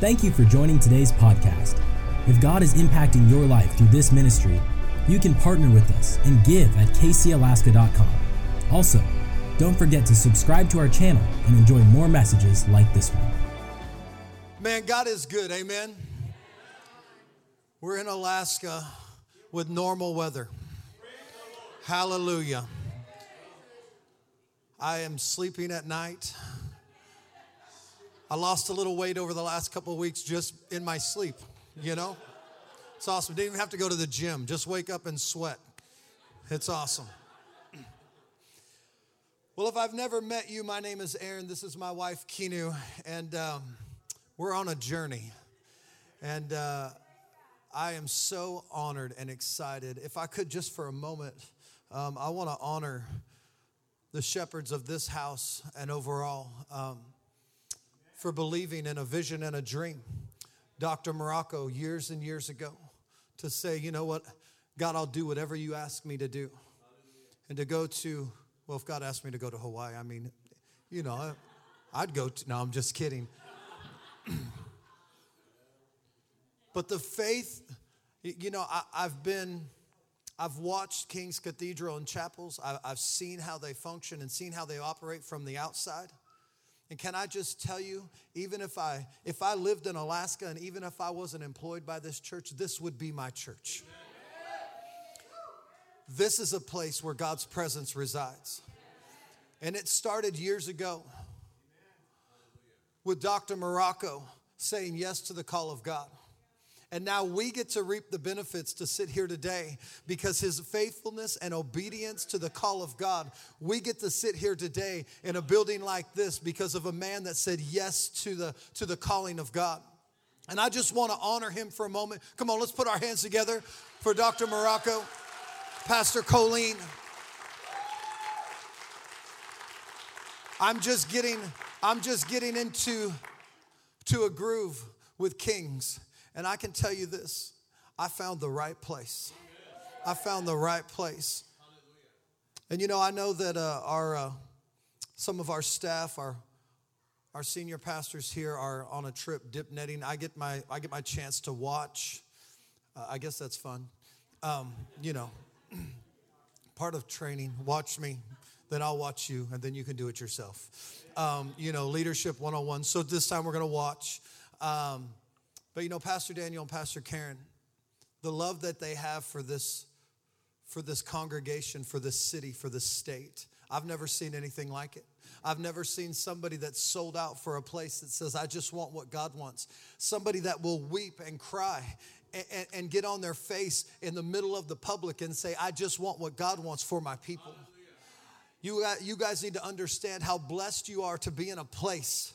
Thank you for joining today's podcast. If God is impacting your life through this ministry, you can partner with us and give at kcalaska.com. Also, don't forget to subscribe to our channel and enjoy more messages like this one. Man, God is good. Amen. We're in Alaska with normal weather. Hallelujah. I am sleeping at night. I lost a little weight over the last couple of weeks just in my sleep, you know? It's awesome. Didn't even have to go to the gym, just wake up and sweat. It's awesome. Well, if I've never met you, my name is Aaron. This is my wife, Kinu, and um, we're on a journey. And uh, I am so honored and excited. If I could just for a moment, um, I want to honor the shepherds of this house and overall um, for believing in a vision and a dream. Dr. Morocco, years and years ago, to say, you know what, God, I'll do whatever you ask me to do. And to go to, well, if God asked me to go to Hawaii, I mean, you know, I'd go to, no, I'm just kidding. but the faith, you know, I, have been, I've watched King's Cathedral and chapels. I, I've seen how they function and seen how they operate from the outside. And can I just tell you, even if I if I lived in Alaska and even if I wasn't employed by this church, this would be my church. This is a place where God's presence resides. And it started years ago with Dr. Morocco saying yes to the call of God. And now we get to reap the benefits to sit here today because his faithfulness and obedience to the call of God. We get to sit here today in a building like this because of a man that said yes to the, to the calling of God. And I just want to honor him for a moment. Come on, let's put our hands together for Dr. Morocco, Pastor Colleen. I'm just getting, I'm just getting into to a groove with kings. And I can tell you this I found the right place. I found the right place. And you know, I know that uh, our uh, some of our staff, our our senior pastors here, are on a trip dip netting. I get my I get my chance to watch. Uh, I guess that's fun. Um, you know, part of training. Watch me, then I'll watch you, and then you can do it yourself. Um, you know, leadership 101. So this time we're going to watch. Um, but you know, Pastor Daniel and Pastor Karen, the love that they have for this, for this congregation, for this city, for this state, I've never seen anything like it. I've never seen somebody that's sold out for a place that says, I just want what God wants. Somebody that will weep and cry and, and, get on their face in the middle of the public and say, I just want what God wants for my people. You, uh, you guys need to understand how blessed you are to be in a place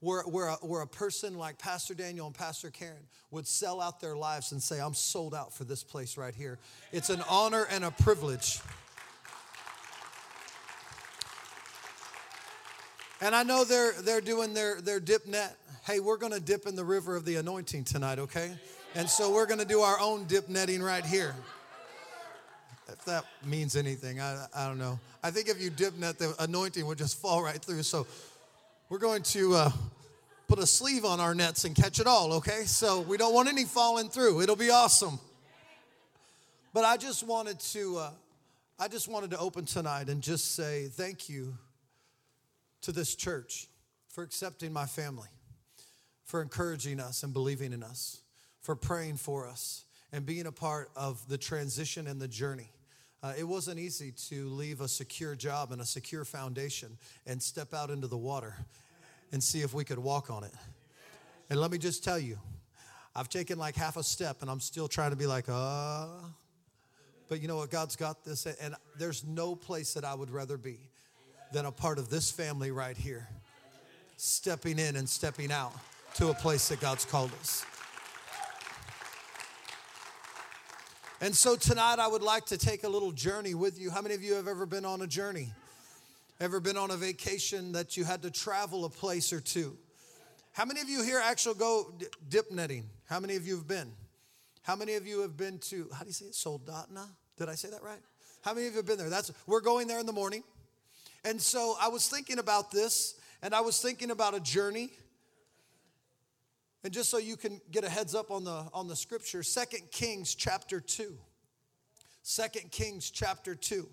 where, where, a, where a person like Pastor Daniel and Pastor Karen would sell out their lives and say, I'm sold out for this place right here. It's an honor and a privilege. And I know they're, they're doing their, their dip net. Hey, we're going to dip in the river of the anointing tonight, okay? And so we're going to do our own dip netting right here. If that means anything, I, I don't know. I think if you dip net, the anointing would just fall right through. So we're going to uh, put a sleeve on our nets and catch it all, okay? So we don't want any falling through. It'll be awesome. But I just wanted to, uh, I just wanted to open tonight and just say thank you to this church for accepting my family, for encouraging us and believing in us, for praying for us and being a part of the transition and the journey. Uh, it wasn't easy to leave a secure job and a secure foundation and step out into the water and see if we could walk on it. And let me just tell you, I've taken like half a step and I'm still trying to be like, uh. But you know what? God's got this. And there's no place that I would rather be than a part of this family right here, stepping in and stepping out to a place that God's called us. And so tonight I would like to take a little journey with you. How many of you have ever been on a journey? Ever been on a vacation that you had to travel a place or two? How many of you here actually go dip netting? How many of you have been? How many of you have been to, how do you say it, Soldotna? Did I say that right? How many of you have been there? That's we're going there in the morning. And so I was thinking about this, and I was thinking about a journey. And just so you can get a heads up on the on the scripture, Second Kings chapter 2. 2 Kings chapter 2.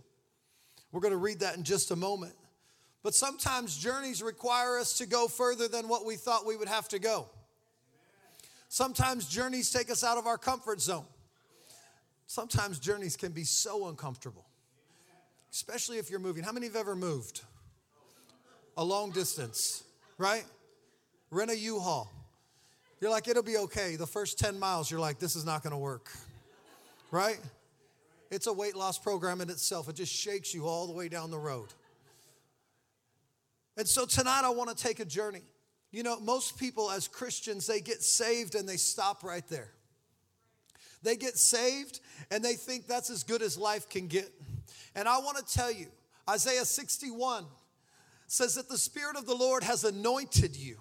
We're going to read that in just a moment. But sometimes journeys require us to go further than what we thought we would have to go. Sometimes journeys take us out of our comfort zone. Sometimes journeys can be so uncomfortable, especially if you're moving. How many have ever moved? A long distance, right? Rent a U Haul. You're like, it'll be okay. The first 10 miles, you're like, this is not gonna work, right? It's a weight loss program in itself. It just shakes you all the way down the road. And so tonight, I wanna take a journey. You know, most people as Christians, they get saved and they stop right there. They get saved and they think that's as good as life can get. And I want to tell you, Isaiah 61 says that the Spirit of the Lord has anointed you.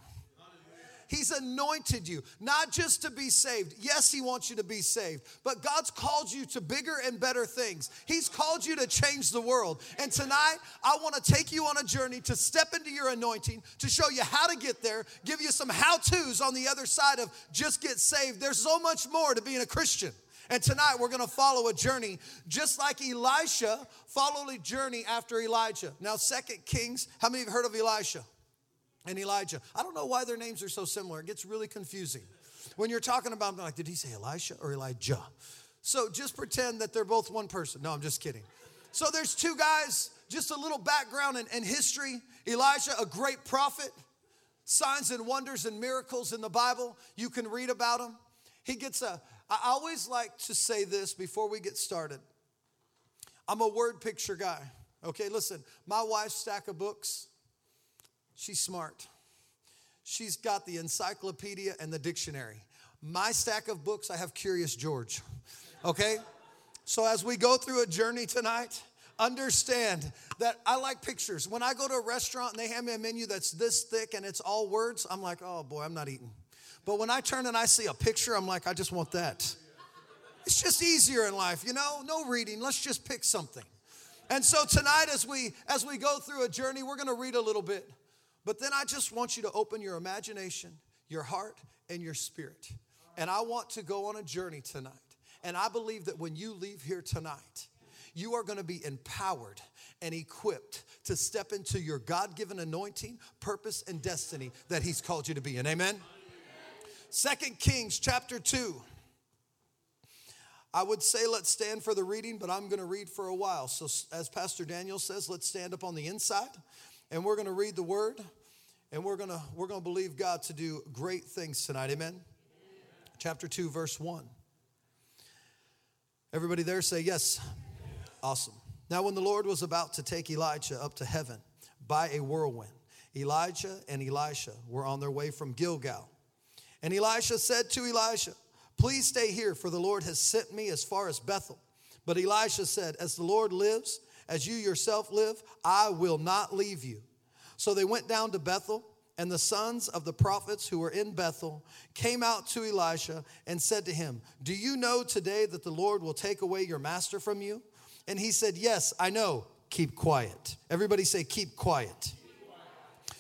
He's anointed you, not just to be saved. Yes, He wants you to be saved, but God's called you to bigger and better things. He's called you to change the world. And tonight, I want to take you on a journey to step into your anointing, to show you how to get there, give you some how to's on the other side of just get saved. There's so much more to being a Christian. And tonight we're going to follow a journey just like Elisha followed a journey after Elijah. Now, Second Kings, how many have heard of Elisha and Elijah? I don't know why their names are so similar. It gets really confusing. When you're talking about them, like, did he say Elisha or Elijah? So just pretend that they're both one person. No, I'm just kidding. So there's two guys, just a little background and, and history. Elijah, a great prophet, signs and wonders and miracles in the Bible. You can read about him. He gets a, I always like to say this before we get started. I'm a word picture guy. Okay, listen, my wife's stack of books, she's smart. She's got the encyclopedia and the dictionary. My stack of books, I have Curious George. Okay? So as we go through a journey tonight, understand that I like pictures. When I go to a restaurant and they hand me a menu that's this thick and it's all words, I'm like, oh boy, I'm not eating. But when I turn and I see a picture, I'm like, I just want that. It's just easier in life, you know? No reading. Let's just pick something. And so tonight as we as we go through a journey, we're going to read a little bit. But then I just want you to open your imagination, your heart, and your spirit. And I want to go on a journey tonight. And I believe that when you leave here tonight, you are going to be empowered and equipped to step into your God given anointing, purpose, and destiny that He's called you to be in. Amen? Second Kings chapter 2. I would say let's stand for the reading, but I'm going to read for a while. So, as Pastor Daniel says, let's stand up on the inside and we're going to read the word and we're going to we're going to believe God to do great things tonight. Amen. Amen. Chapter 2 verse 1. Everybody there say yes. Awesome. Now when the Lord was about to take Elijah up to heaven by a whirlwind, Elijah and Elisha were on their way from Gilgal and Elisha said to Elijah, Please stay here, for the Lord has sent me as far as Bethel. But Elisha said, As the Lord lives, as you yourself live, I will not leave you. So they went down to Bethel, and the sons of the prophets who were in Bethel came out to Elisha and said to him, Do you know today that the Lord will take away your master from you? And he said, Yes, I know. Keep quiet. Everybody say, Keep quiet.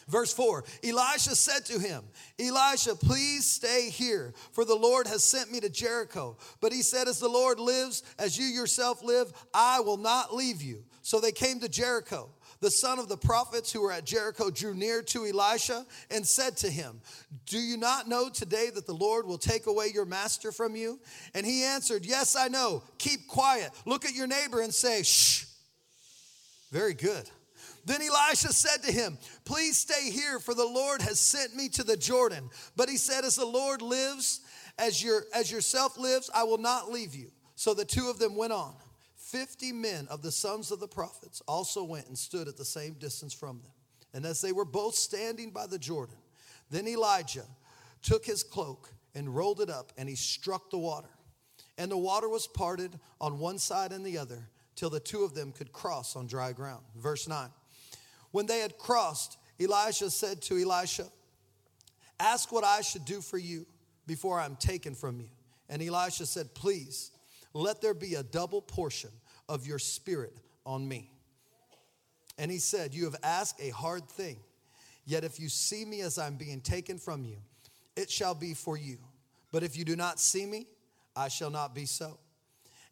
Verse 4 Elisha said to him, Elisha, please stay here, for the Lord has sent me to Jericho. But he said, As the Lord lives, as you yourself live, I will not leave you. So they came to Jericho. The son of the prophets who were at Jericho drew near to Elisha and said to him, Do you not know today that the Lord will take away your master from you? And he answered, Yes, I know. Keep quiet. Look at your neighbor and say, Shh. Very good. Then Elisha said to him, Please stay here, for the Lord has sent me to the Jordan. But he said, As the Lord lives, as, your, as yourself lives, I will not leave you. So the two of them went on. Fifty men of the sons of the prophets also went and stood at the same distance from them. And as they were both standing by the Jordan, then Elijah took his cloak and rolled it up, and he struck the water. And the water was parted on one side and the other till the two of them could cross on dry ground. Verse 9. When they had crossed, Elijah said to Elisha, Ask what I should do for you before I'm taken from you. And Elisha said, Please, let there be a double portion of your spirit on me. And he said, You have asked a hard thing. Yet if you see me as I'm being taken from you, it shall be for you. But if you do not see me, I shall not be so.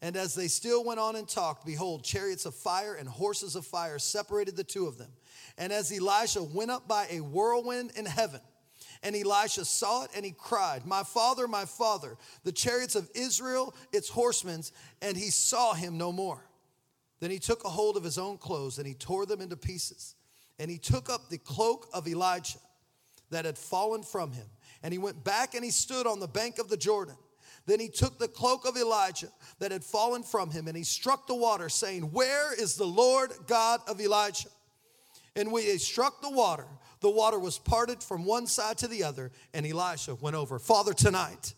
And as they still went on and talked, behold, chariots of fire and horses of fire separated the two of them. And as Elisha went up by a whirlwind in heaven, and Elisha saw it and he cried, My father, my father, the chariots of Israel, its horsemen, and he saw him no more. Then he took a hold of his own clothes and he tore them into pieces. And he took up the cloak of Elijah that had fallen from him. And he went back and he stood on the bank of the Jordan. Then he took the cloak of Elijah that had fallen from him and he struck the water, saying, Where is the Lord God of Elijah? And when he struck the water, the water was parted from one side to the other, and Elisha went over. Father, tonight,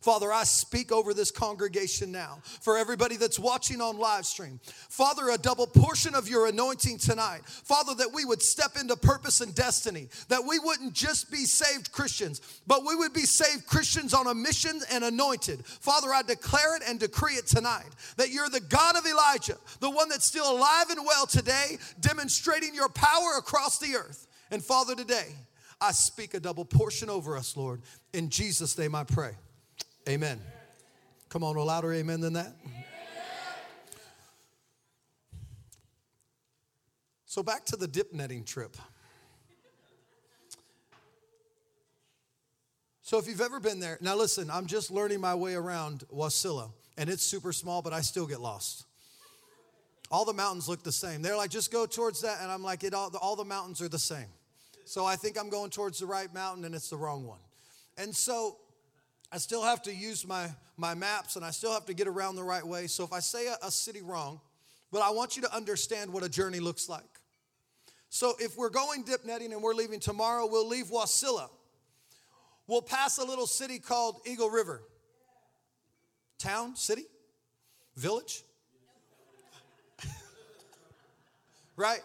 Father, I speak over this congregation now for everybody that's watching on live stream. Father, a double portion of your anointing tonight. Father, that we would step into purpose and destiny, that we wouldn't just be saved Christians, but we would be saved Christians on a mission and anointed. Father, I declare it and decree it tonight that you're the God of Elijah, the one that's still alive and well today, demonstrating your power across the earth. And Father, today, I speak a double portion over us, Lord. In Jesus' name I pray. Amen. Come on, a louder amen than that. So back to the dip netting trip. So if you've ever been there, now listen, I'm just learning my way around Wasilla, and it's super small, but I still get lost. All the mountains look the same. They're like, just go towards that, and I'm like, it all, all the mountains are the same. So I think I'm going towards the right mountain, and it's the wrong one. And so I still have to use my, my maps and I still have to get around the right way. So if I say a, a city wrong, but I want you to understand what a journey looks like. So if we're going dip netting and we're leaving tomorrow, we'll leave Wasilla. We'll pass a little city called Eagle River. Town, city, village. right?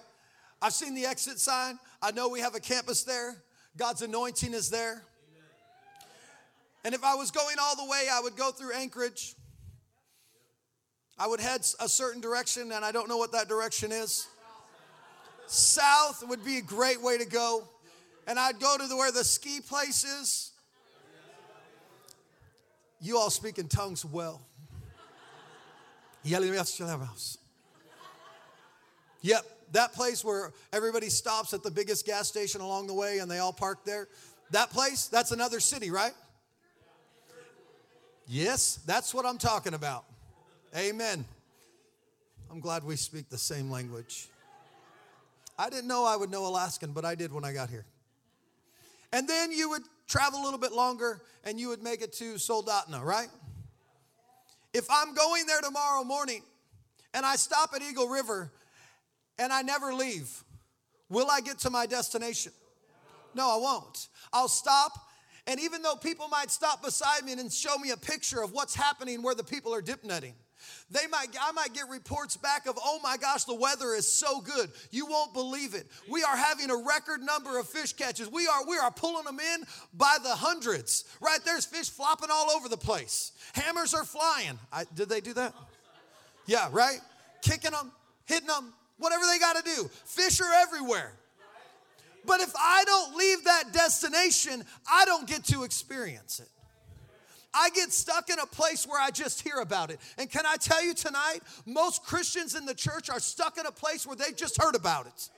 I've seen the exit sign. I know we have a campus there. God's anointing is there. And if I was going all the way, I would go through Anchorage. I would head a certain direction, and I don't know what that direction is. South would be a great way to go. And I'd go to the, where the ski place is. You all speak in tongues well. Yep, that place where everybody stops at the biggest gas station along the way and they all park there. That place, that's another city, right? Yes, that's what I'm talking about. Amen. I'm glad we speak the same language. I didn't know I would know Alaskan, but I did when I got here. And then you would travel a little bit longer and you would make it to Soldotna, right? If I'm going there tomorrow morning and I stop at Eagle River and I never leave, will I get to my destination? No, I won't. I'll stop and even though people might stop beside me and show me a picture of what's happening where the people are dip netting, they might I might get reports back of, "Oh my gosh, the weather is so good. You won't believe it. We are having a record number of fish catches. We are we are pulling them in by the hundreds. Right? There's fish flopping all over the place. Hammers are flying. I, did they do that? Yeah, right? Kicking them, hitting them, whatever they got to do. Fish are everywhere. But if I don't leave that destination, I don't get to experience it. I get stuck in a place where I just hear about it. And can I tell you tonight, most Christians in the church are stuck in a place where they just heard about it.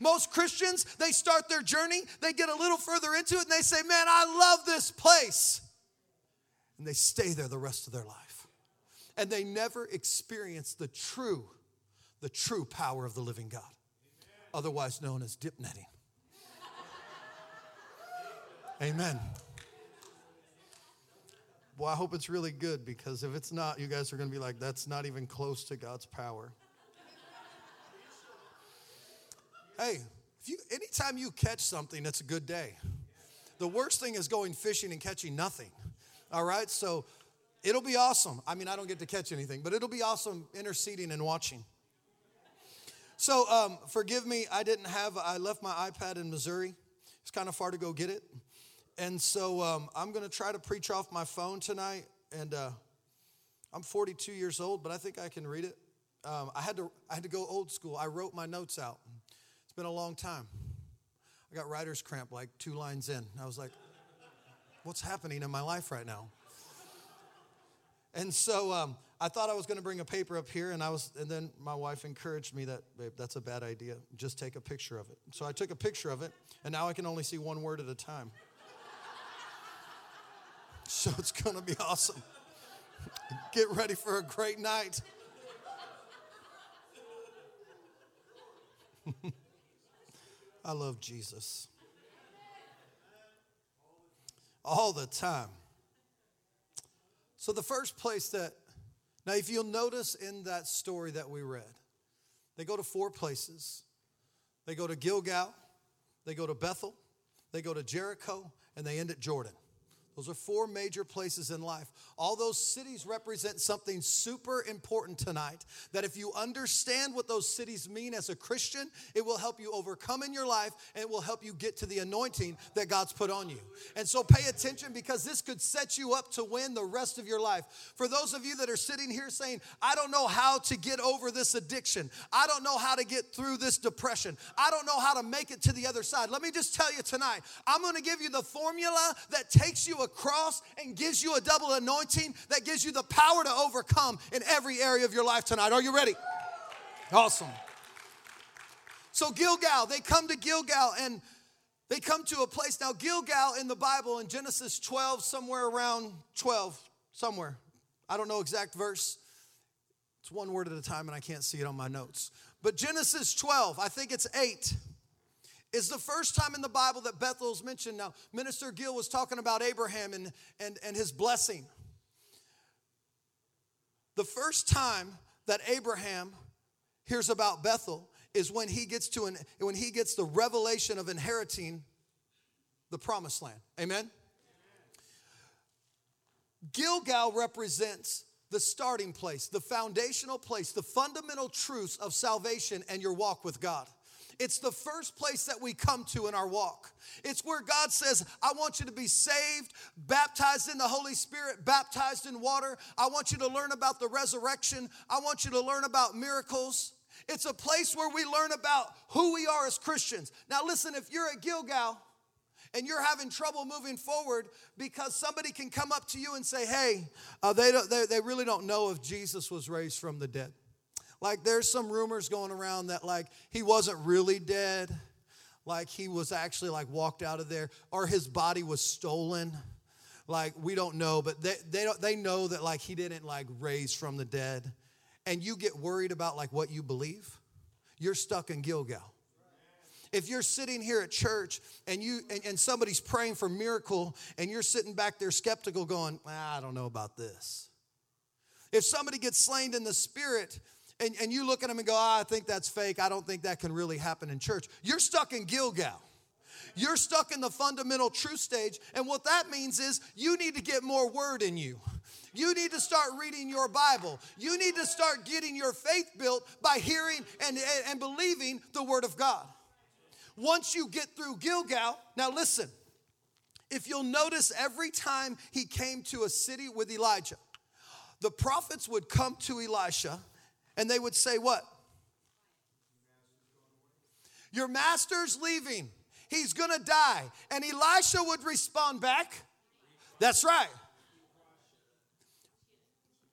Most Christians, they start their journey, they get a little further into it, and they say, Man, I love this place. And they stay there the rest of their life. And they never experience the true, the true power of the living God otherwise known as dip netting. Amen. Well, I hope it's really good because if it's not, you guys are going to be like, that's not even close to God's power. hey, if you, anytime you catch something, it's a good day. The worst thing is going fishing and catching nothing. All right, so it'll be awesome. I mean, I don't get to catch anything, but it'll be awesome interceding and watching. So um, forgive me, I didn't have, I left my iPad in Missouri. It's kind of far to go get it. And so um, I'm going to try to preach off my phone tonight. And uh, I'm 42 years old, but I think I can read it. Um, I, had to, I had to go old school. I wrote my notes out. It's been a long time. I got writer's cramp like two lines in. I was like, what's happening in my life right now? And so um, I thought I was going to bring a paper up here, and I was, and then my wife encouraged me that, babe, that's a bad idea. Just take a picture of it. So I took a picture of it, and now I can only see one word at a time. so it's going to be awesome. Get ready for a great night. I love Jesus. All the time. So, the first place that, now, if you'll notice in that story that we read, they go to four places. They go to Gilgal, they go to Bethel, they go to Jericho, and they end at Jordan. Those are four major places in life. All those cities represent something super important tonight. That if you understand what those cities mean as a Christian, it will help you overcome in your life and it will help you get to the anointing that God's put on you. And so pay attention because this could set you up to win the rest of your life. For those of you that are sitting here saying, I don't know how to get over this addiction, I don't know how to get through this depression, I don't know how to make it to the other side. Let me just tell you tonight, I'm going to give you the formula that takes you across and gives you a double anointing that gives you the power to overcome in every area of your life tonight. Are you ready? Awesome. So, Gilgal, they come to Gilgal and they come to a place. Now, Gilgal in the Bible in Genesis 12, somewhere around 12, somewhere. I don't know exact verse. It's one word at a time and I can't see it on my notes. But Genesis 12, I think it's 8 is the first time in the Bible that Bethel is mentioned. Now, Minister Gill was talking about Abraham and, and, and his blessing. The first time that Abraham hears about Bethel is when he gets to an, when he gets the revelation of inheriting the promised land. Amen. Gilgal represents the starting place, the foundational place, the fundamental truths of salvation and your walk with God. It's the first place that we come to in our walk. It's where God says, I want you to be saved, baptized in the Holy Spirit, baptized in water. I want you to learn about the resurrection. I want you to learn about miracles. It's a place where we learn about who we are as Christians. Now, listen, if you're at Gilgal, and you're having trouble moving forward because somebody can come up to you and say, hey, uh, they, they, they really don't know if Jesus was raised from the dead. Like there's some rumors going around that like he wasn't really dead, like he was actually like walked out of there, or his body was stolen. Like we don't know, but they they don't they know that like he didn't like raise from the dead. And you get worried about like what you believe, you're stuck in Gilgal if you're sitting here at church and you and, and, somebody's praying for miracle and you're sitting back there skeptical going ah, i don't know about this if somebody gets slain in the spirit and, and you look at them and go, oh, I think that's fake. I don't think that can really happen in church. You're stuck in Gilgal. You're stuck in the fundamental truth stage. And what that means is you need to get more word in you. You need to start reading your Bible. You need to start getting your faith built by hearing and, and, and believing the Word of God. Once you get through Gilgal, now listen, if you'll notice every time he came to a city with Elijah, the prophets would come to Elisha and they would say, What? Your master's leaving. He's gonna die. And Elisha would respond back, That's right.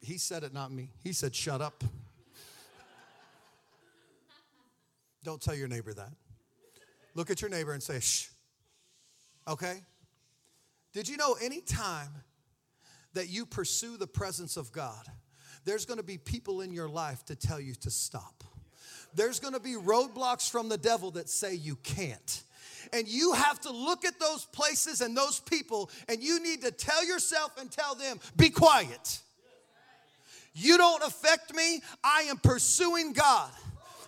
He said it, not me. He said, Shut up. Don't tell your neighbor that. Look at your neighbor and say, Shh. Okay? Did you know any time that you pursue the presence of God, there's going to be people in your life to tell you to stop. There's going to be roadblocks from the devil that say you can't. And you have to look at those places and those people, and you need to tell yourself and tell them, be quiet. You don't affect me. I am pursuing God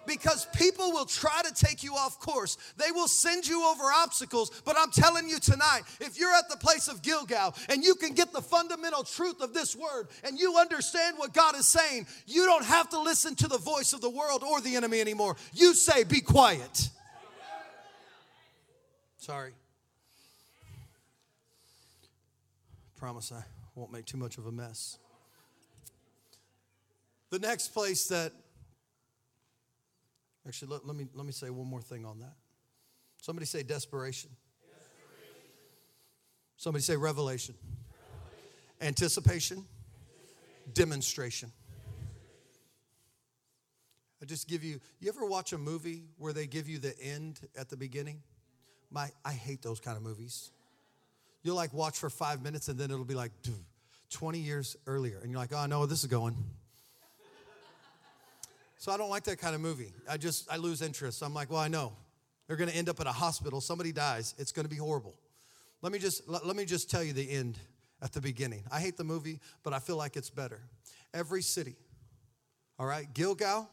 because people will try to take you off course. They will send you over obstacles. But I'm telling you tonight, if you're at the place of Gilgal and you can get the fundamental truth of this word and you understand what God is saying, you don't have to listen to the voice of the world or the enemy anymore. You say, Be quiet. Sorry. Promise I won't make too much of a mess. The next place that Actually, let, let, me, let me say one more thing on that. Somebody say desperation. Somebody say revelation. Anticipation. Demonstration. I just give you, you ever watch a movie where they give you the end at the beginning? My, I hate those kind of movies. You'll like watch for five minutes and then it'll be like 20 years earlier. And you're like, oh, no, this is going. So I don't like that kind of movie. I just, I lose interest. I'm like, well, I know. They're going to end up at a hospital. Somebody dies. It's going to be horrible. Let me just, let, let me just tell you the end at the beginning. I hate the movie, but I feel like it's better. Every city, all right, Gilgal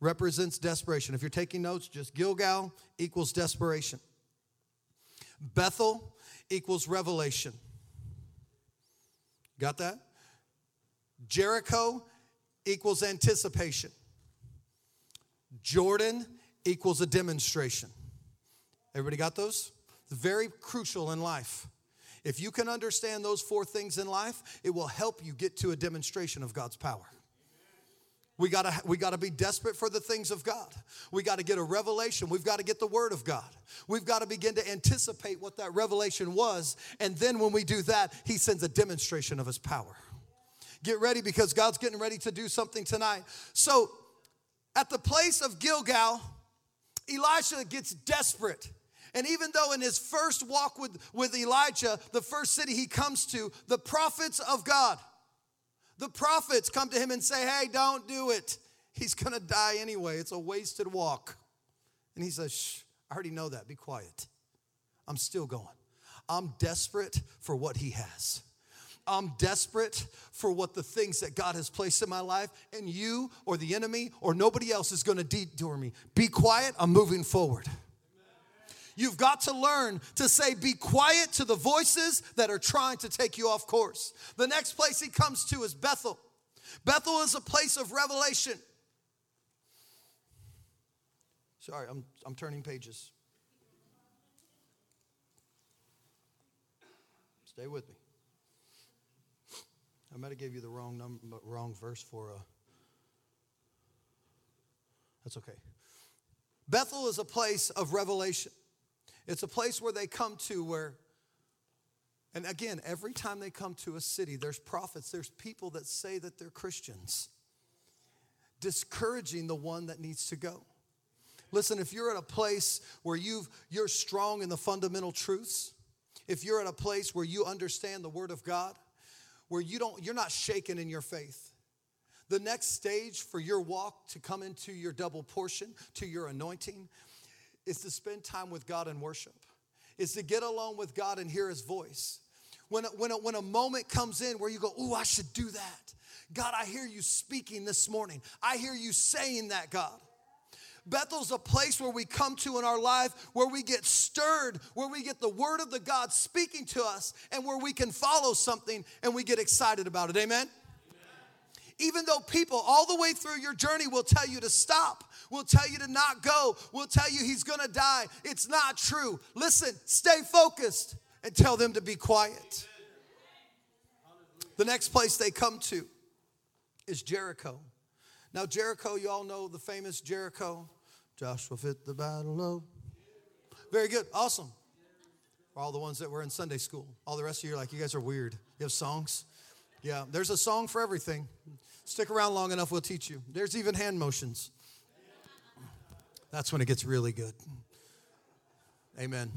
represents desperation. If you're taking notes, just Gilgal equals desperation. Bethel equals revelation. Got that? Jericho equals anticipation. Jordan equals a demonstration. Everybody got those? It's very crucial in life. If you can understand those four things in life, it will help you get to a demonstration of God's power. We gotta, we gotta be desperate for the things of God. We gotta get a revelation. We've gotta get the word of God. We've gotta begin to anticipate what that revelation was. And then when we do that, He sends a demonstration of His power. Get ready because God's getting ready to do something tonight. So at the place of Gilgal, Elisha gets desperate. And even though in his first walk with, with Elijah, the first city he comes to, the prophets of God, the prophets come to him and say, Hey, don't do it. He's gonna die anyway. It's a wasted walk. And he says, Shh, I already know that. Be quiet. I'm still going. I'm desperate for what he has. I'm desperate for what the things that God has placed in my life, and you or the enemy or nobody else is gonna detour me. Be quiet, I'm moving forward. You've got to learn to say, be quiet to the voices that are trying to take you off course. The next place he comes to is Bethel. Bethel is a place of revelation. Sorry, I'm, I'm turning pages. Stay with me. I might have gave you the wrong number, wrong verse for a. That's okay. Bethel is a place of revelation. It's a place where they come to where, and again, every time they come to a city, there's prophets, there's people that say that they're Christians, discouraging the one that needs to go. Listen, if you're at a place where you've, you're strong in the fundamental truths, if you're at a place where you understand the Word of God, where you don't, you're not shaken in your faith, the next stage for your walk to come into your double portion, to your anointing, is to spend time with God and worship, is to get alone with God and hear His voice. When a, when a, when a moment comes in where you go, Ooh, I should do that. God, I hear you speaking this morning. I hear you saying that, God. Bethel's a place where we come to in our life where we get stirred, where we get the word of the God speaking to us, and where we can follow something and we get excited about it. Amen? Even though people all the way through your journey will tell you to stop, will tell you to not go, will tell you he's gonna die, it's not true. Listen, stay focused and tell them to be quiet. The next place they come to is Jericho. Now, Jericho, you all know the famous Jericho. Joshua fit the battle of. Very good, awesome. For all the ones that were in Sunday school, all the rest of you are like, you guys are weird. You have songs? Yeah, there's a song for everything. Stick around long enough, we'll teach you. There's even hand motions. That's when it gets really good. Amen.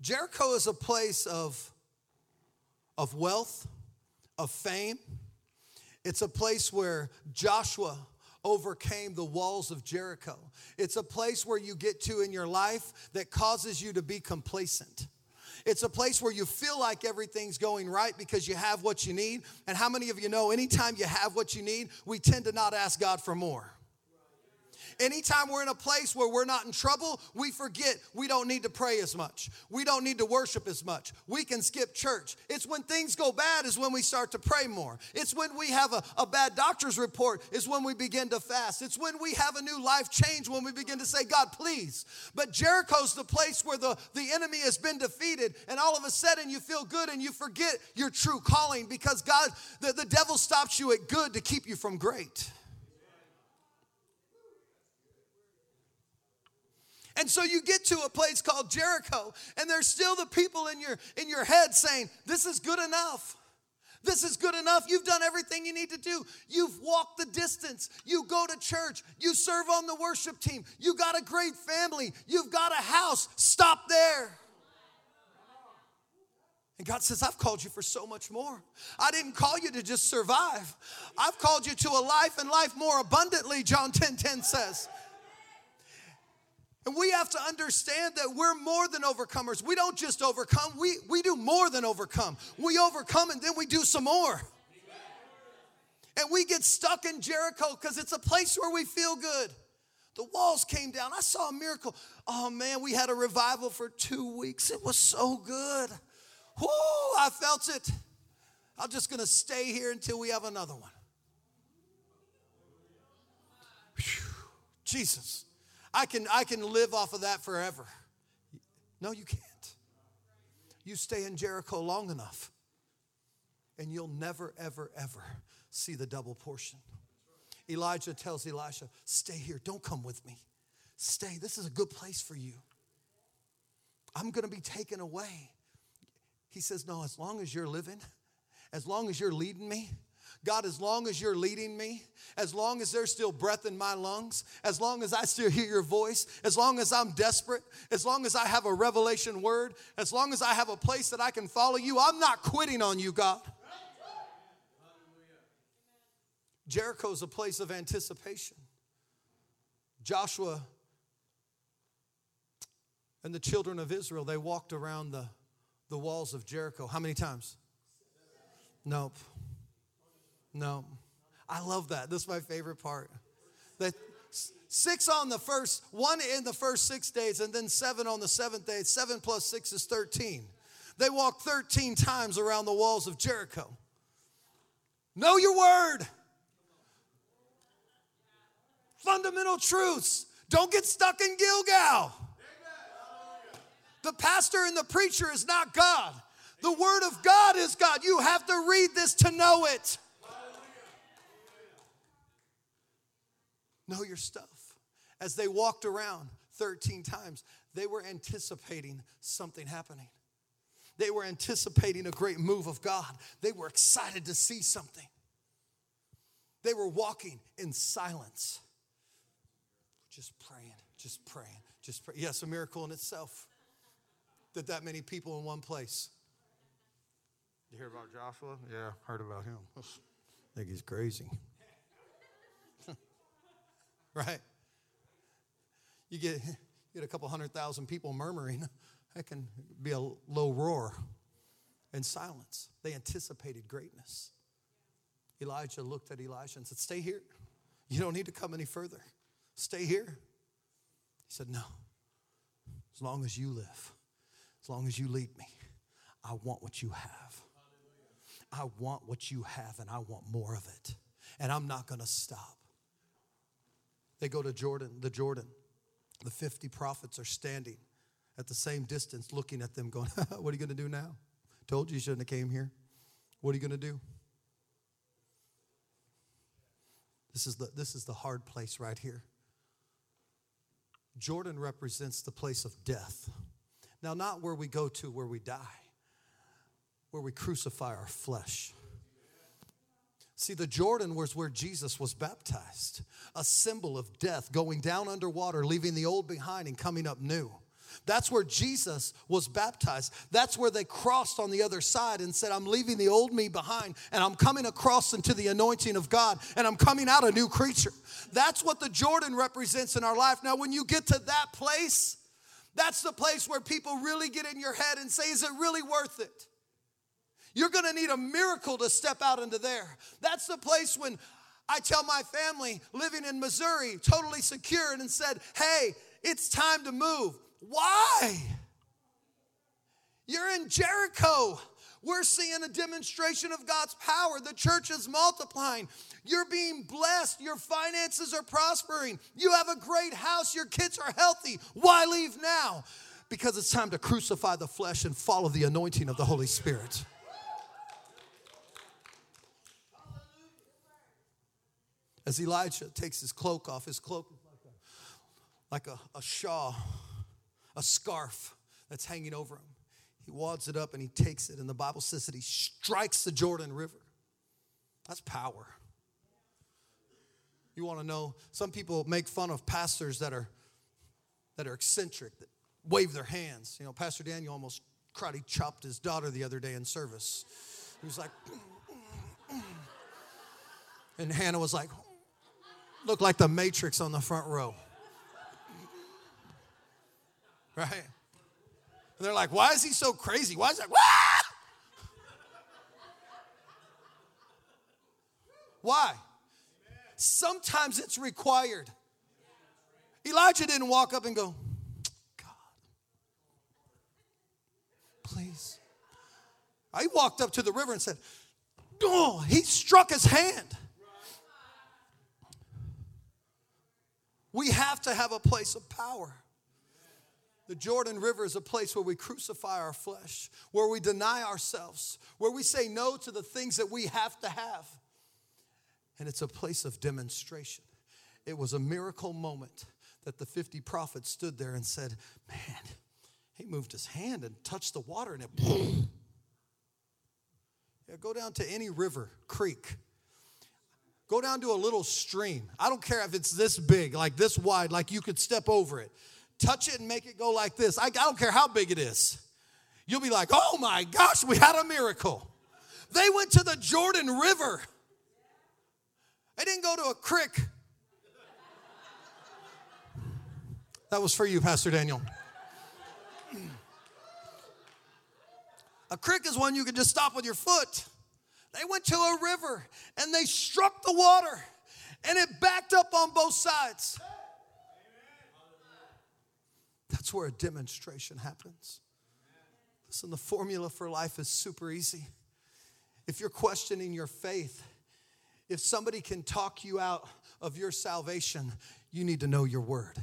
Jericho is a place of, of wealth, of fame. It's a place where Joshua overcame the walls of Jericho. It's a place where you get to in your life that causes you to be complacent. It's a place where you feel like everything's going right because you have what you need. And how many of you know anytime you have what you need, we tend to not ask God for more? Anytime we're in a place where we're not in trouble, we forget we don't need to pray as much. We don't need to worship as much. We can skip church. It's when things go bad is when we start to pray more. It's when we have a, a bad doctor's report is when we begin to fast. It's when we have a new life change when we begin to say, God, please. But Jericho's the place where the, the enemy has been defeated, and all of a sudden you feel good and you forget your true calling because God, the, the devil stops you at good to keep you from great. And so you get to a place called Jericho, and there's still the people in your in your head saying, This is good enough. This is good enough. You've done everything you need to do. You've walked the distance. You go to church. You serve on the worship team. You got a great family. You've got a house. Stop there. And God says, I've called you for so much more. I didn't call you to just survive. I've called you to a life and life more abundantly, John 10 10 says. And we have to understand that we're more than overcomers. We don't just overcome, we, we do more than overcome. We overcome and then we do some more. And we get stuck in Jericho because it's a place where we feel good. The walls came down. I saw a miracle. Oh man, we had a revival for two weeks. It was so good. Whoo, I felt it. I'm just going to stay here until we have another one. Whew, Jesus. I can, I can live off of that forever. No, you can't. You stay in Jericho long enough, and you'll never, ever, ever see the double portion. Elijah tells Elisha, Stay here. Don't come with me. Stay. This is a good place for you. I'm going to be taken away. He says, No, as long as you're living, as long as you're leading me, God, as long as you're leading me, as long as there's still breath in my lungs, as long as I still hear your voice, as long as I'm desperate, as long as I have a revelation word, as long as I have a place that I can follow you, I'm not quitting on you, God. Jericho is a place of anticipation. Joshua and the children of Israel, they walked around the, the walls of Jericho. How many times? Nope. No. I love that. This is my favorite part. That six on the first, one in the first six days, and then seven on the seventh day. Seven plus six is 13. They walked 13 times around the walls of Jericho. Know your word. Fundamental truths. Don't get stuck in Gilgal. The pastor and the preacher is not God. The word of God is God. You have to read this to know it. Know your stuff. As they walked around 13 times, they were anticipating something happening. They were anticipating a great move of God. They were excited to see something. They were walking in silence, just praying, just praying, just praying. Yes, a miracle in itself that that many people in one place. You hear about Joshua? Yeah, heard about him. I think he's crazy right? You get, you get a couple hundred thousand people murmuring, that can be a low roar and silence. They anticipated greatness. Elijah looked at Elisha and said, Stay here. You don't need to come any further. Stay here. He said, No. As long as you live, as long as you lead me, I want what you have. I want what you have, and I want more of it. And I'm not going to stop. They go to Jordan, the Jordan. The 50 prophets are standing at the same distance looking at them going, what are you going to do now? Told you you shouldn't have came here. What are you going to do? This is the, this is the hard place right here. Jordan represents the place of death. Now, not where we go to where we die, where we crucify our flesh. See, the Jordan was where Jesus was baptized, a symbol of death, going down underwater, leaving the old behind and coming up new. That's where Jesus was baptized. That's where they crossed on the other side and said, I'm leaving the old me behind and I'm coming across into the anointing of God and I'm coming out a new creature. That's what the Jordan represents in our life. Now, when you get to that place, that's the place where people really get in your head and say, Is it really worth it? You're to need a miracle to step out into there. That's the place when I tell my family living in Missouri, totally secured, and said, Hey, it's time to move. Why? You're in Jericho. We're seeing a demonstration of God's power. The church is multiplying. You're being blessed. Your finances are prospering. You have a great house. Your kids are healthy. Why leave now? Because it's time to crucify the flesh and follow the anointing of the Holy Spirit. As Elijah takes his cloak off, his cloak is like a, a, shawl a scarf that's hanging over him. He wads it up and he takes it, and the Bible says that he strikes the Jordan River. That's power. You want to know? Some people make fun of pastors that are that are eccentric, that wave their hands. You know, Pastor Daniel almost karate chopped his daughter the other day in service. He was like, and Hannah was like, looked like the Matrix on the front row. Right? And they're like, why is he so crazy? Why is that? Wah! Why? Sometimes it's required. Elijah didn't walk up and go, God, please. I walked up to the river and said, Oh, he struck his hand. We have to have a place of power. The Jordan River is a place where we crucify our flesh, where we deny ourselves, where we say no to the things that we have to have. And it's a place of demonstration. It was a miracle moment that the 50 prophets stood there and said, Man, he moved his hand and touched the water and it. Yeah, go down to any river, creek. Go down to a little stream. I don't care if it's this big, like this wide, like you could step over it. Touch it and make it go like this. I, I don't care how big it is. You'll be like, oh my gosh, we had a miracle. They went to the Jordan River. They didn't go to a creek. That was for you, Pastor Daniel. A creek is one you can just stop with your foot. They went to a river and they struck the water and it backed up on both sides. That's where a demonstration happens. Listen, the formula for life is super easy. If you're questioning your faith, if somebody can talk you out of your salvation, you need to know your word.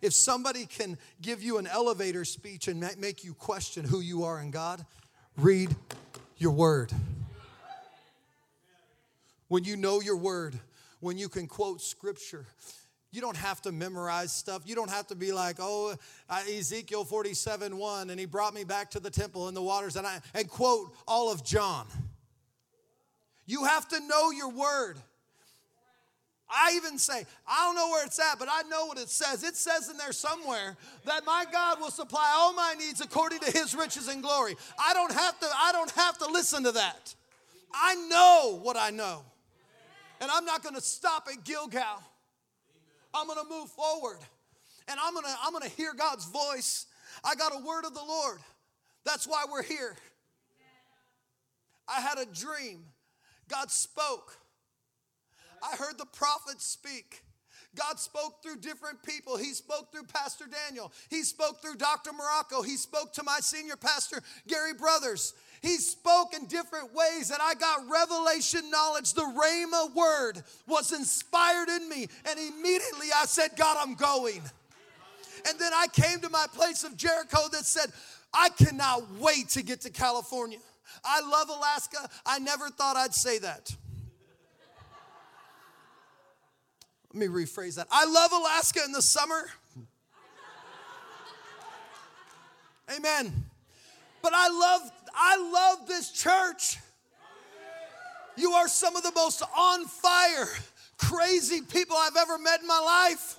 If somebody can give you an elevator speech and make you question who you are in God, read your word. When you know your word, when you can quote scripture, you don't have to memorize stuff. You don't have to be like, oh, uh, Ezekiel 47 1, and he brought me back to the temple in the waters, and, I, and quote all of John. You have to know your word. I even say, I don't know where it's at, but I know what it says. It says in there somewhere that my God will supply all my needs according to his riches and glory. I don't have to, I don't have to listen to that. I know what I know. And I'm not gonna stop at Gilgal. I'm gonna move forward. And I'm gonna, I'm gonna hear God's voice. I got a word of the Lord. That's why we're here. I had a dream. God spoke. I heard the prophets speak. God spoke through different people. He spoke through Pastor Daniel. He spoke through Dr. Morocco. He spoke to my senior pastor, Gary Brothers. He spoke in different ways, and I got revelation knowledge. The Rhema word was inspired in me, and immediately I said, God, I'm going. And then I came to my place of Jericho that said, I cannot wait to get to California. I love Alaska. I never thought I'd say that. Let me rephrase that. I love Alaska in the summer. Amen. But I love I love this church. You are some of the most on fire, crazy people I've ever met in my life.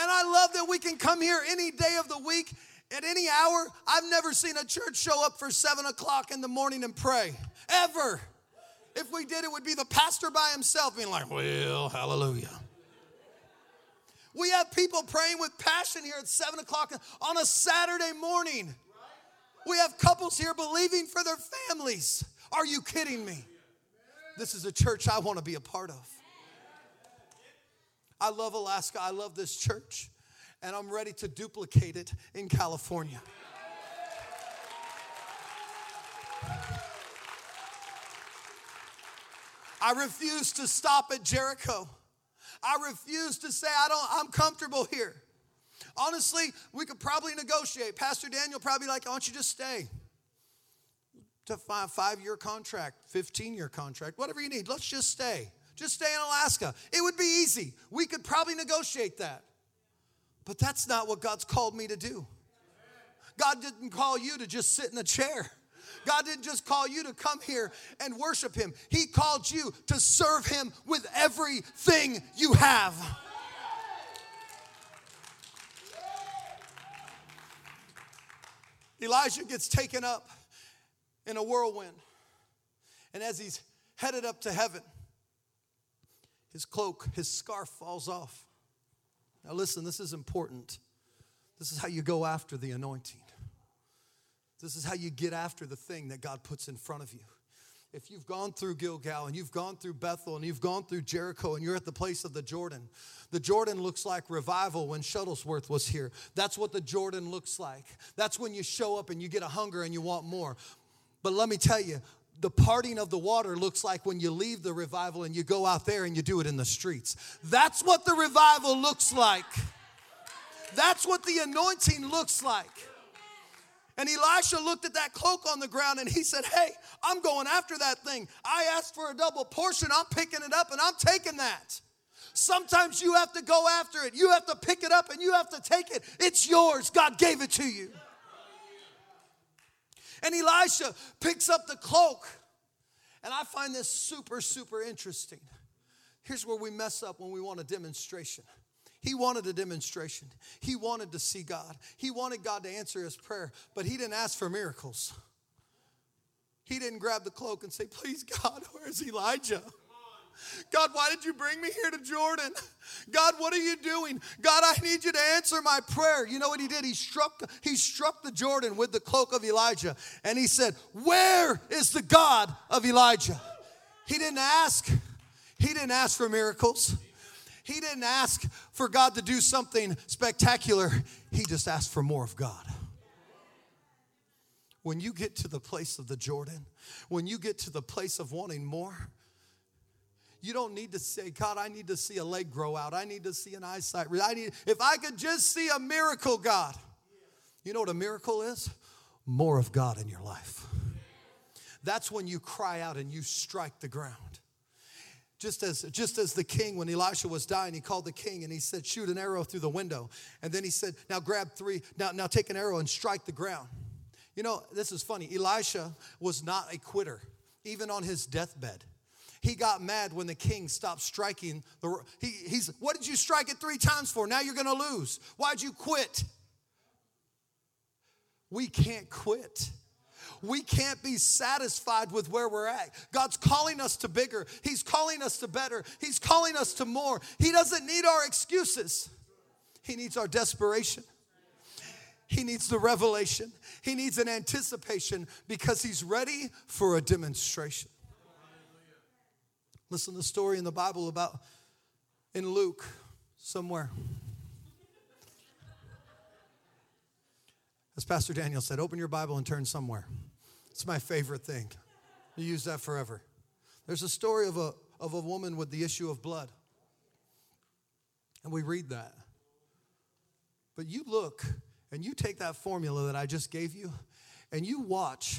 And I love that we can come here any day of the week, at any hour. I've never seen a church show up for seven o'clock in the morning and pray, ever. If we did, it would be the pastor by himself being like, well, hallelujah. We have people praying with passion here at 7 o'clock on a Saturday morning. We have couples here believing for their families. Are you kidding me? This is a church I want to be a part of. I love Alaska. I love this church. And I'm ready to duplicate it in California. I refuse to stop at Jericho. I refuse to say I don't I'm comfortable here. Honestly, we could probably negotiate. Pastor Daniel probably like, why don't you just stay? To five five year contract, 15 year contract, whatever you need. Let's just stay. Just stay in Alaska. It would be easy. We could probably negotiate that. But that's not what God's called me to do. God didn't call you to just sit in a chair. God didn't just call you to come here and worship Him. He called you to serve Him with everything you have. Elijah gets taken up in a whirlwind. And as he's headed up to heaven, his cloak, his scarf falls off. Now, listen, this is important. This is how you go after the anointing. This is how you get after the thing that God puts in front of you. If you've gone through Gilgal and you've gone through Bethel and you've gone through Jericho and you're at the place of the Jordan, the Jordan looks like revival when Shuttlesworth was here. That's what the Jordan looks like. That's when you show up and you get a hunger and you want more. But let me tell you, the parting of the water looks like when you leave the revival and you go out there and you do it in the streets. That's what the revival looks like. That's what the anointing looks like. And Elisha looked at that cloak on the ground and he said, Hey, I'm going after that thing. I asked for a double portion. I'm picking it up and I'm taking that. Sometimes you have to go after it. You have to pick it up and you have to take it. It's yours. God gave it to you. And Elisha picks up the cloak. And I find this super, super interesting. Here's where we mess up when we want a demonstration. He wanted a demonstration. He wanted to see God. He wanted God to answer his prayer, but he didn't ask for miracles. He didn't grab the cloak and say, Please, God, where's Elijah? God, why did you bring me here to Jordan? God, what are you doing? God, I need you to answer my prayer. You know what he did? He struck he struck the Jordan with the cloak of Elijah and he said, "Where is the God of Elijah?" He didn't ask. He didn't ask for miracles. He didn't ask for God to do something spectacular. He just asked for more of God. When you get to the place of the Jordan, when you get to the place of wanting more, you don't need to say, God, I need to see a leg grow out. I need to see an eyesight. I need, if I could just see a miracle, God. You know what a miracle is? More of God in your life. That's when you cry out and you strike the ground. Just as, just as the king, when Elisha was dying, he called the king and he said, Shoot an arrow through the window. And then he said, Now grab three, now, now take an arrow and strike the ground. You know, this is funny. Elisha was not a quitter, even on his deathbed. He got mad when the king stopped striking. The, he, he's, what did you strike it three times for? Now you're to lose. Why'd you quit? We can't quit. We can't be satisfied with where we're at. God's calling us to bigger. He's calling us to better. He's calling us to more. He doesn't need our excuses, He needs our desperation. He needs the revelation. He needs an anticipation because he's ready for a demonstration. Listen to the story in the Bible about in Luke somewhere. As Pastor Daniel said, open your Bible and turn somewhere. It's my favorite thing. You use that forever. There's a story of a, of a woman with the issue of blood. And we read that. But you look and you take that formula that I just gave you and you watch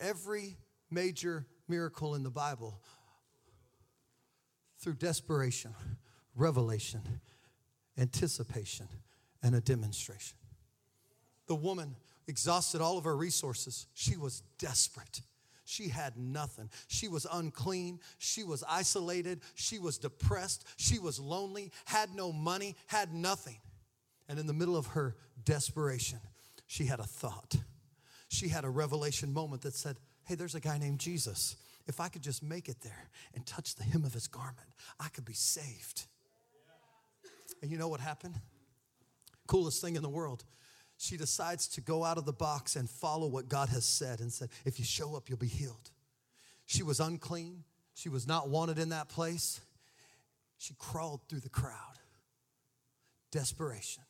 every major miracle in the Bible through desperation, revelation, anticipation, and a demonstration. The woman exhausted all of her resources. She was desperate. She had nothing. She was unclean. She was isolated. She was depressed. She was lonely, had no money, had nothing. And in the middle of her desperation, she had a thought. She had a revelation moment that said, Hey, there's a guy named Jesus if I could just make it there and touch the hem of his garment, I could be saved. And you know what happened? Coolest thing in the world. She decides to go out of the box and follow what God has said and said, if you show up, you'll be healed. She was unclean. She was not wanted in that place. She crawled through the crowd. Desperation,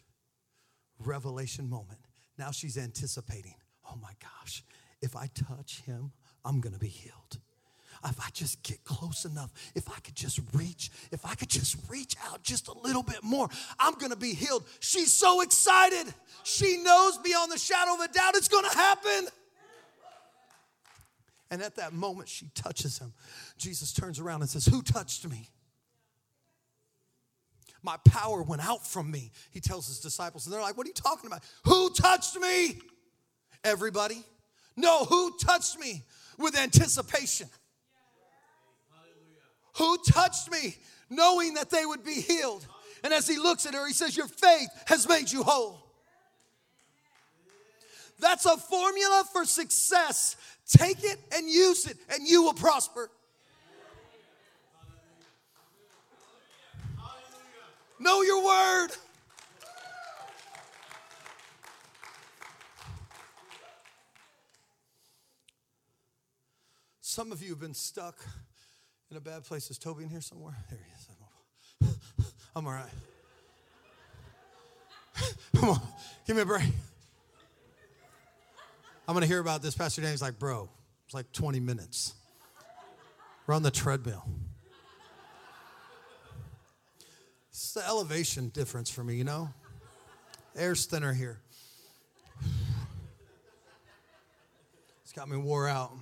revelation moment. Now she's anticipating, oh my gosh, if I touch him, I'm gonna be healed if I just get close enough, if I could just reach, if I could just reach out just a little bit more, I'm gonna be healed. She's so excited. She knows beyond the shadow of a doubt it's gonna happen. And at that moment, she touches him. Jesus turns around and says, Who touched me? my power went out from me. He tells his disciples, and they're like, What are you talking about? Who touched me? Everybody? No, who touched me with anticipation? Who touched me knowing that they would be healed? And as he looks at her, he says, Your faith has made you whole. That's a formula for success. Take it and use it, and you will prosper. Know your word. Some of you have been stuck in a bad place. Is Toby in here somewhere? There he is. I'm all right. Come on, give me a break. I'm going to hear about this. Pastor Danny's like, bro, it's like 20 minutes. We're on the treadmill. It's the elevation difference for me, you know? Air's thinner here. It's got me wore out.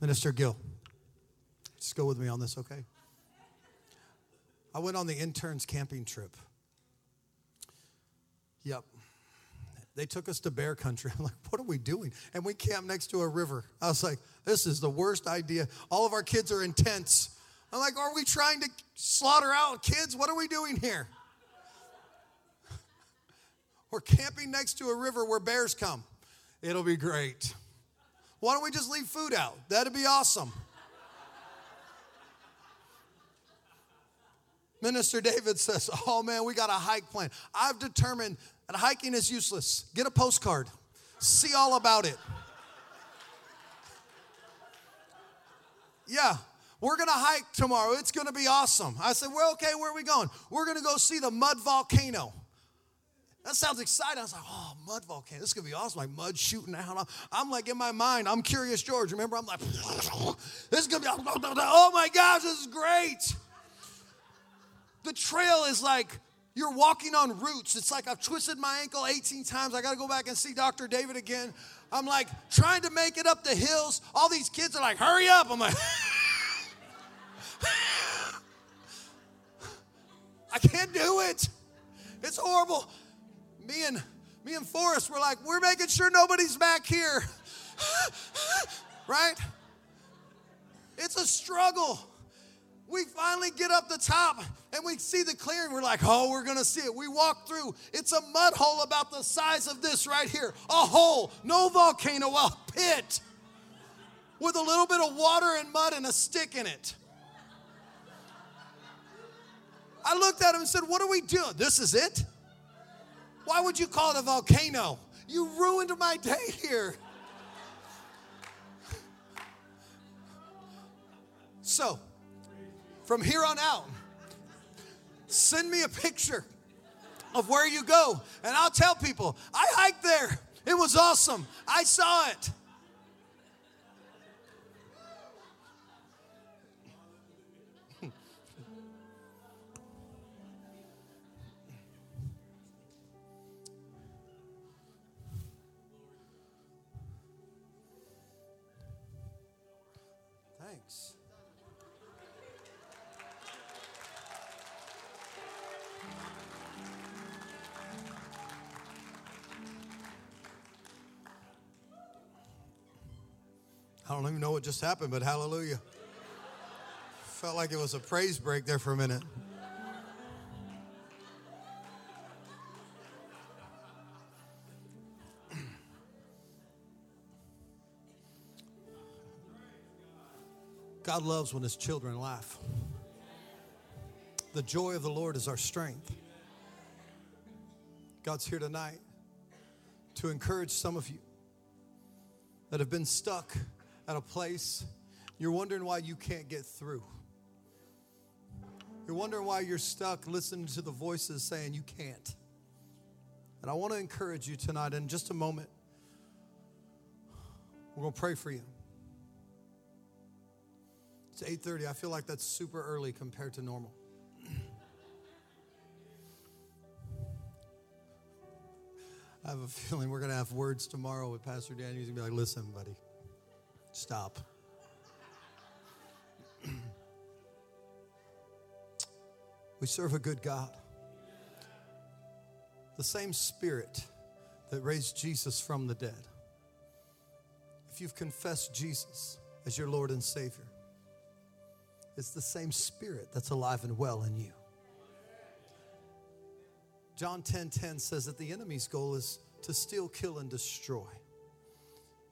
Minister Gill, just go with me on this, okay? I went on the interns camping trip. Yep. They took us to bear country. I'm like, what are we doing? And we camped next to a river. I was like, this is the worst idea. All of our kids are in tents. I'm like, are we trying to slaughter out kids? What are we doing here? We're camping next to a river where bears come. It'll be great. Why don't we just leave food out? That'd be awesome. Minister David says, Oh man, we got a hike plan. I've determined that hiking is useless. Get a postcard, see all about it. Yeah, we're gonna hike tomorrow. It's gonna be awesome. I said, Well, okay, where are we going? We're gonna go see the mud volcano. That sounds exciting. I was like, oh, mud volcano. This is to be awesome. Like mud shooting out. I'm like, in my mind, I'm Curious George. Remember? I'm like, this is to be, oh my gosh, this is great. The trail is like you're walking on roots. It's like I've twisted my ankle 18 times. I got to go back and see Dr. David again. I'm like trying to make it up the hills. All these kids are like, hurry up. I'm like, I can't do it. It's horrible. Me and me and Forrest were like, we're making sure nobody's back here. right? It's a struggle. We finally get up the top and we see the clearing. We're like, oh, we're to see it. We walk through. It's a mud hole about the size of this right here. A hole, no volcano, a pit with a little bit of water and mud and a stick in it. I looked at him and said, What are we doing? This is it? Why would you call it a volcano? You ruined my day here. So, from here on out, send me a picture of where you go, and I'll tell people, I hiked there. It was awesome. I saw it. I don't even know what just happened, but hallelujah. Felt like it was a praise break there for a minute. God loves when his children laugh. The joy of the Lord is our strength. God's here tonight to encourage some of you that have been stuck at a place you're wondering why you can't get through. You're wondering why you're stuck listening to the voices saying you can't. And I want to encourage you tonight in just a moment. We're going to pray for you. It's 8:30. I feel like that's super early compared to normal. I have a feeling we're going to have words tomorrow with Pastor Dan. He's going to be like, listen, buddy, Stop. We serve a good God. The same spirit that raised Jesus from the dead. If you've confessed Jesus as your Lord and Savior, it's the same spirit that's alive and well in you. John 10:10 10, 10 says that the enemy's goal is to steal, kill, and destroy.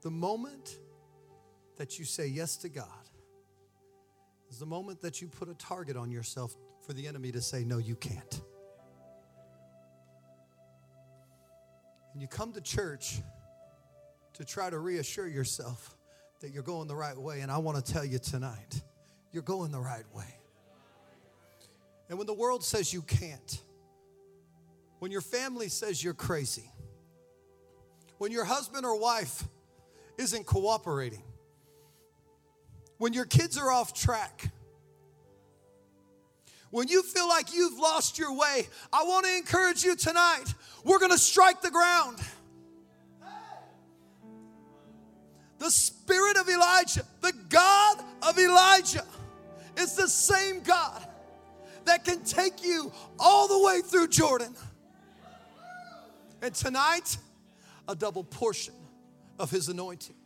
The moment that you say yes to God is the moment that you put a target on yourself for the enemy to say, No, you can't. And you come to church to try to reassure yourself that you're going the right way. And I want to tell you tonight, you're going the right way. And when the world says you can't, when your family says you're crazy, when your husband or wife isn't cooperating, when your kids are off track, when you feel like you've lost your way, I want to encourage you tonight. We're going to strike the ground. The spirit of Elijah, the God of Elijah, is the same God that can take you all the way through Jordan. And tonight, a double portion of his anointing.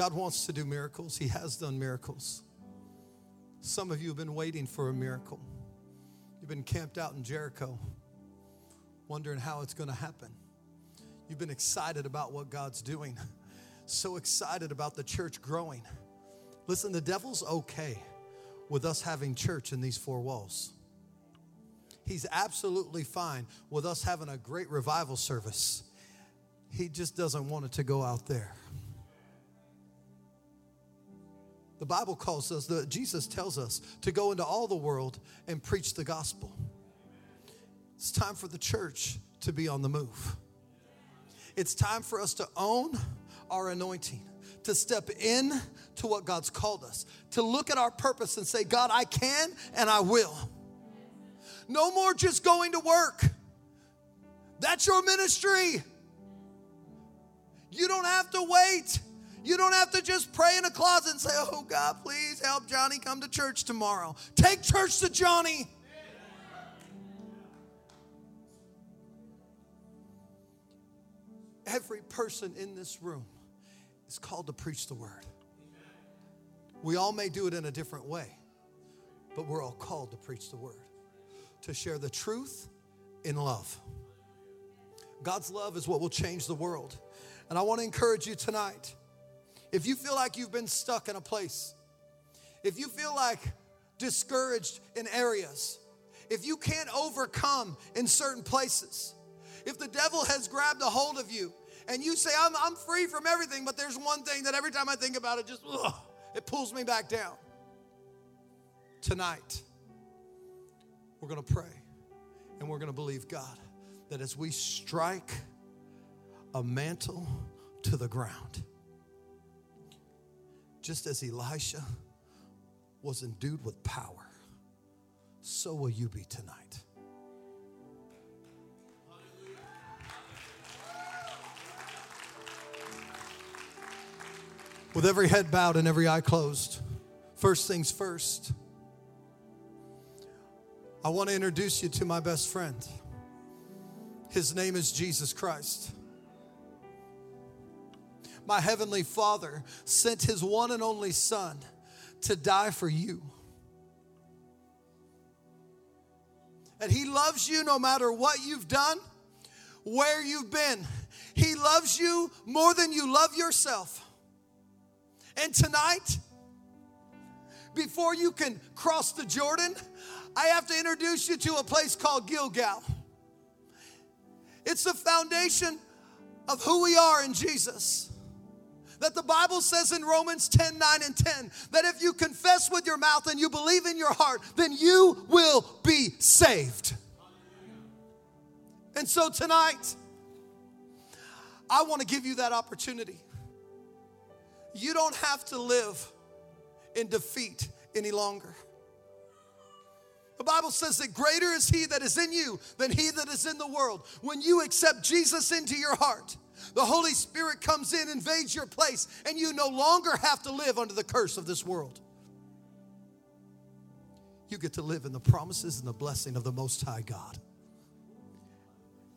God wants to do miracles. He has done miracles. Some of you have been waiting for a miracle. You've been camped out in Jericho, wondering how it's going to happen. You've been excited about what God's doing, so excited about the church growing. Listen, the devil's okay with us having church in these four walls. He's absolutely fine with us having a great revival service. He just doesn't want it to go out there. The Bible calls us, the, Jesus tells us to go into all the world and preach the gospel. It's time for the church to be on the move. It's time for us to own our anointing, to step in to what God's called us, to look at our purpose and say, God, I can and I will. No more just going to work. That's your ministry. You don't have to wait you don't have to just pray in a closet and say, Oh God, please help Johnny come to church tomorrow. Take church to Johnny. Every person in this room is called to preach the word. We all may do it in a different way, but we're all called to preach the word, to share the truth in love. God's love is what will change the world. And I want to encourage you tonight if you feel like you've been stuck in a place, if you feel like discouraged in areas, if you can't overcome in certain places, if the devil has grabbed a hold of you and you say, I'm, I'm free from everything, but there's one thing that every time I think about it, just ugh, it pulls me back down. Tonight, we're gonna pray and we're gonna believe God that as we strike a mantle to the ground, just as Elisha was endued with power, so will you be tonight. With every head bowed and every eye closed, first things first, I want to introduce you to my best friend. His name is Jesus Christ my heavenly Father sent his one and only Son to die for you. And he loves you no matter what you've done, where you've been. He loves you more than you love yourself. And tonight, before you can cross the Jordan, I have to introduce you to a place called Gilgal. It's the foundation of who we are in Jesus that the Bible says in Romans 10 9 and 10 that if you confess with your mouth and you believe in your heart, then you will be saved. And so tonight, I want to give you that opportunity. You don't have to live in defeat any longer. The Bible says that greater is He that is in you than He that is in the world. When you accept Jesus into your heart, The Holy Spirit comes in, invades your place, and you no longer have to live under the curse of this world. You get to live in the promises and the blessing of the Most High God.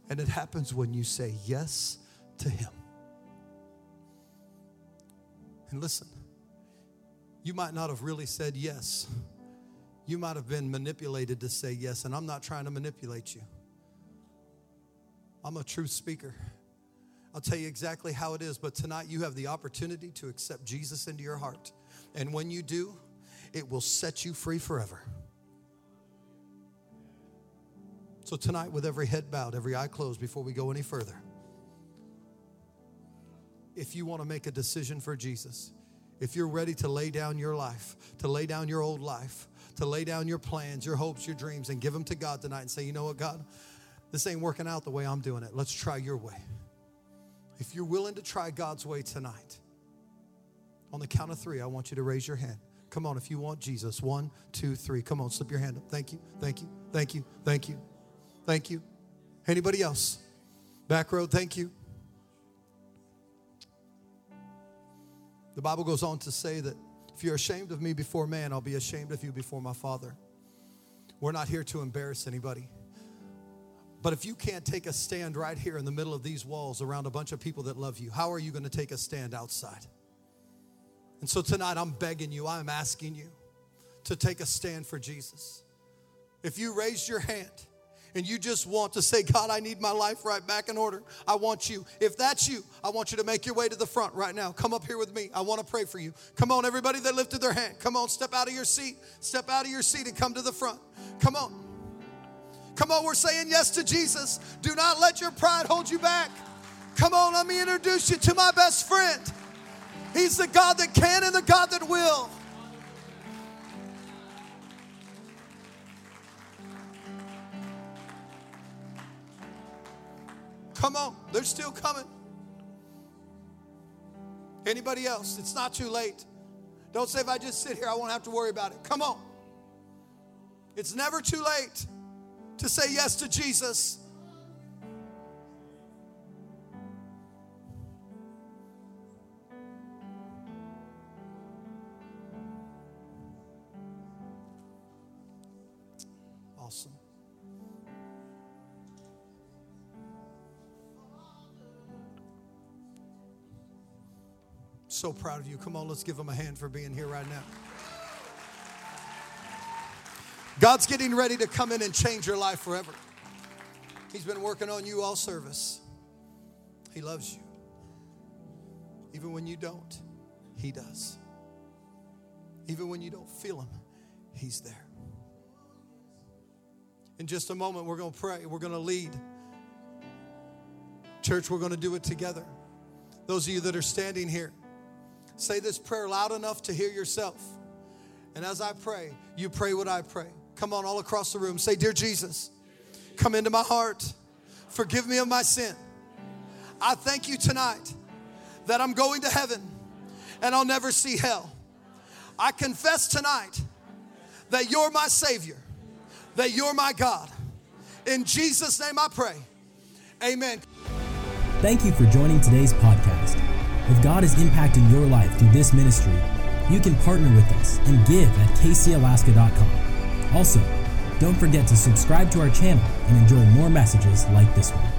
And it happens when you say yes to Him. And listen, you might not have really said yes. You might have been manipulated to say yes, and I'm not trying to manipulate you. I'm a truth speaker. I'll tell you exactly how it is, but tonight you have the opportunity to accept Jesus into your heart. And when you do, it will set you free forever. So, tonight, with every head bowed, every eye closed, before we go any further, if you want to make a decision for Jesus, if you're ready to lay down your life, to lay down your old life, to lay down your plans, your hopes, your dreams, and give them to God tonight and say, you know what, God, this ain't working out the way I'm doing it. Let's try your way. If you're willing to try God's way tonight, on the count of three, I want you to raise your hand. Come on, if you want Jesus. One, two, three. Come on, slip your hand up. Thank you, thank you, thank you, thank you. Thank you. Anybody else? Back row, thank you. The Bible goes on to say that if you're ashamed of me before man, I'll be ashamed of you before my Father. We're not here to embarrass anybody. But if you can't take a stand right here in the middle of these walls around a bunch of people that love you, how are you going to take a stand outside? And so tonight, I'm begging you, I'm asking you to take a stand for Jesus. If you raised your hand, and you just want to say, God, I need my life right back in order. I want you. If that's you, I want you to make your way to the front right now. Come up here with me. I want to pray for you. Come on, everybody that lifted their hand. Come on, step out of your seat. Step out of your seat and come to the front. Come on. Come on, we're saying yes to Jesus. Do not let your pride hold you back. Come on, let me introduce you to my best friend. He's the God that can and the God that will. Come on, they're still coming. Anybody else? It's not too late. Don't say if I just sit here, I won't have to worry about it. Come on. It's never too late to say yes to Jesus. Awesome. So proud of you. Come on, let's give them a hand for being here right now. God's getting ready to come in and change your life forever. He's been working on you all service. He loves you. Even when you don't, He does. Even when you don't feel Him, He's there. In just a moment, we're going to pray, we're going to lead. Church, we're going to do it together. Those of you that are standing here, say this prayer loud enough to hear yourself. And as I pray, you pray what I pray. Come on, all across the room. Say, Dear Jesus, come into my heart. Forgive me of my sin. I thank you tonight that I'm going to heaven and I'll never see hell. I confess tonight that you're my Savior, that you're my God. In Jesus' name I pray. Amen. Thank you for joining today's podcast. If God is impacting your life through this ministry, you can partner with us and give at kcalaska.com. Also, don't forget to subscribe to our channel and enjoy more messages like this one.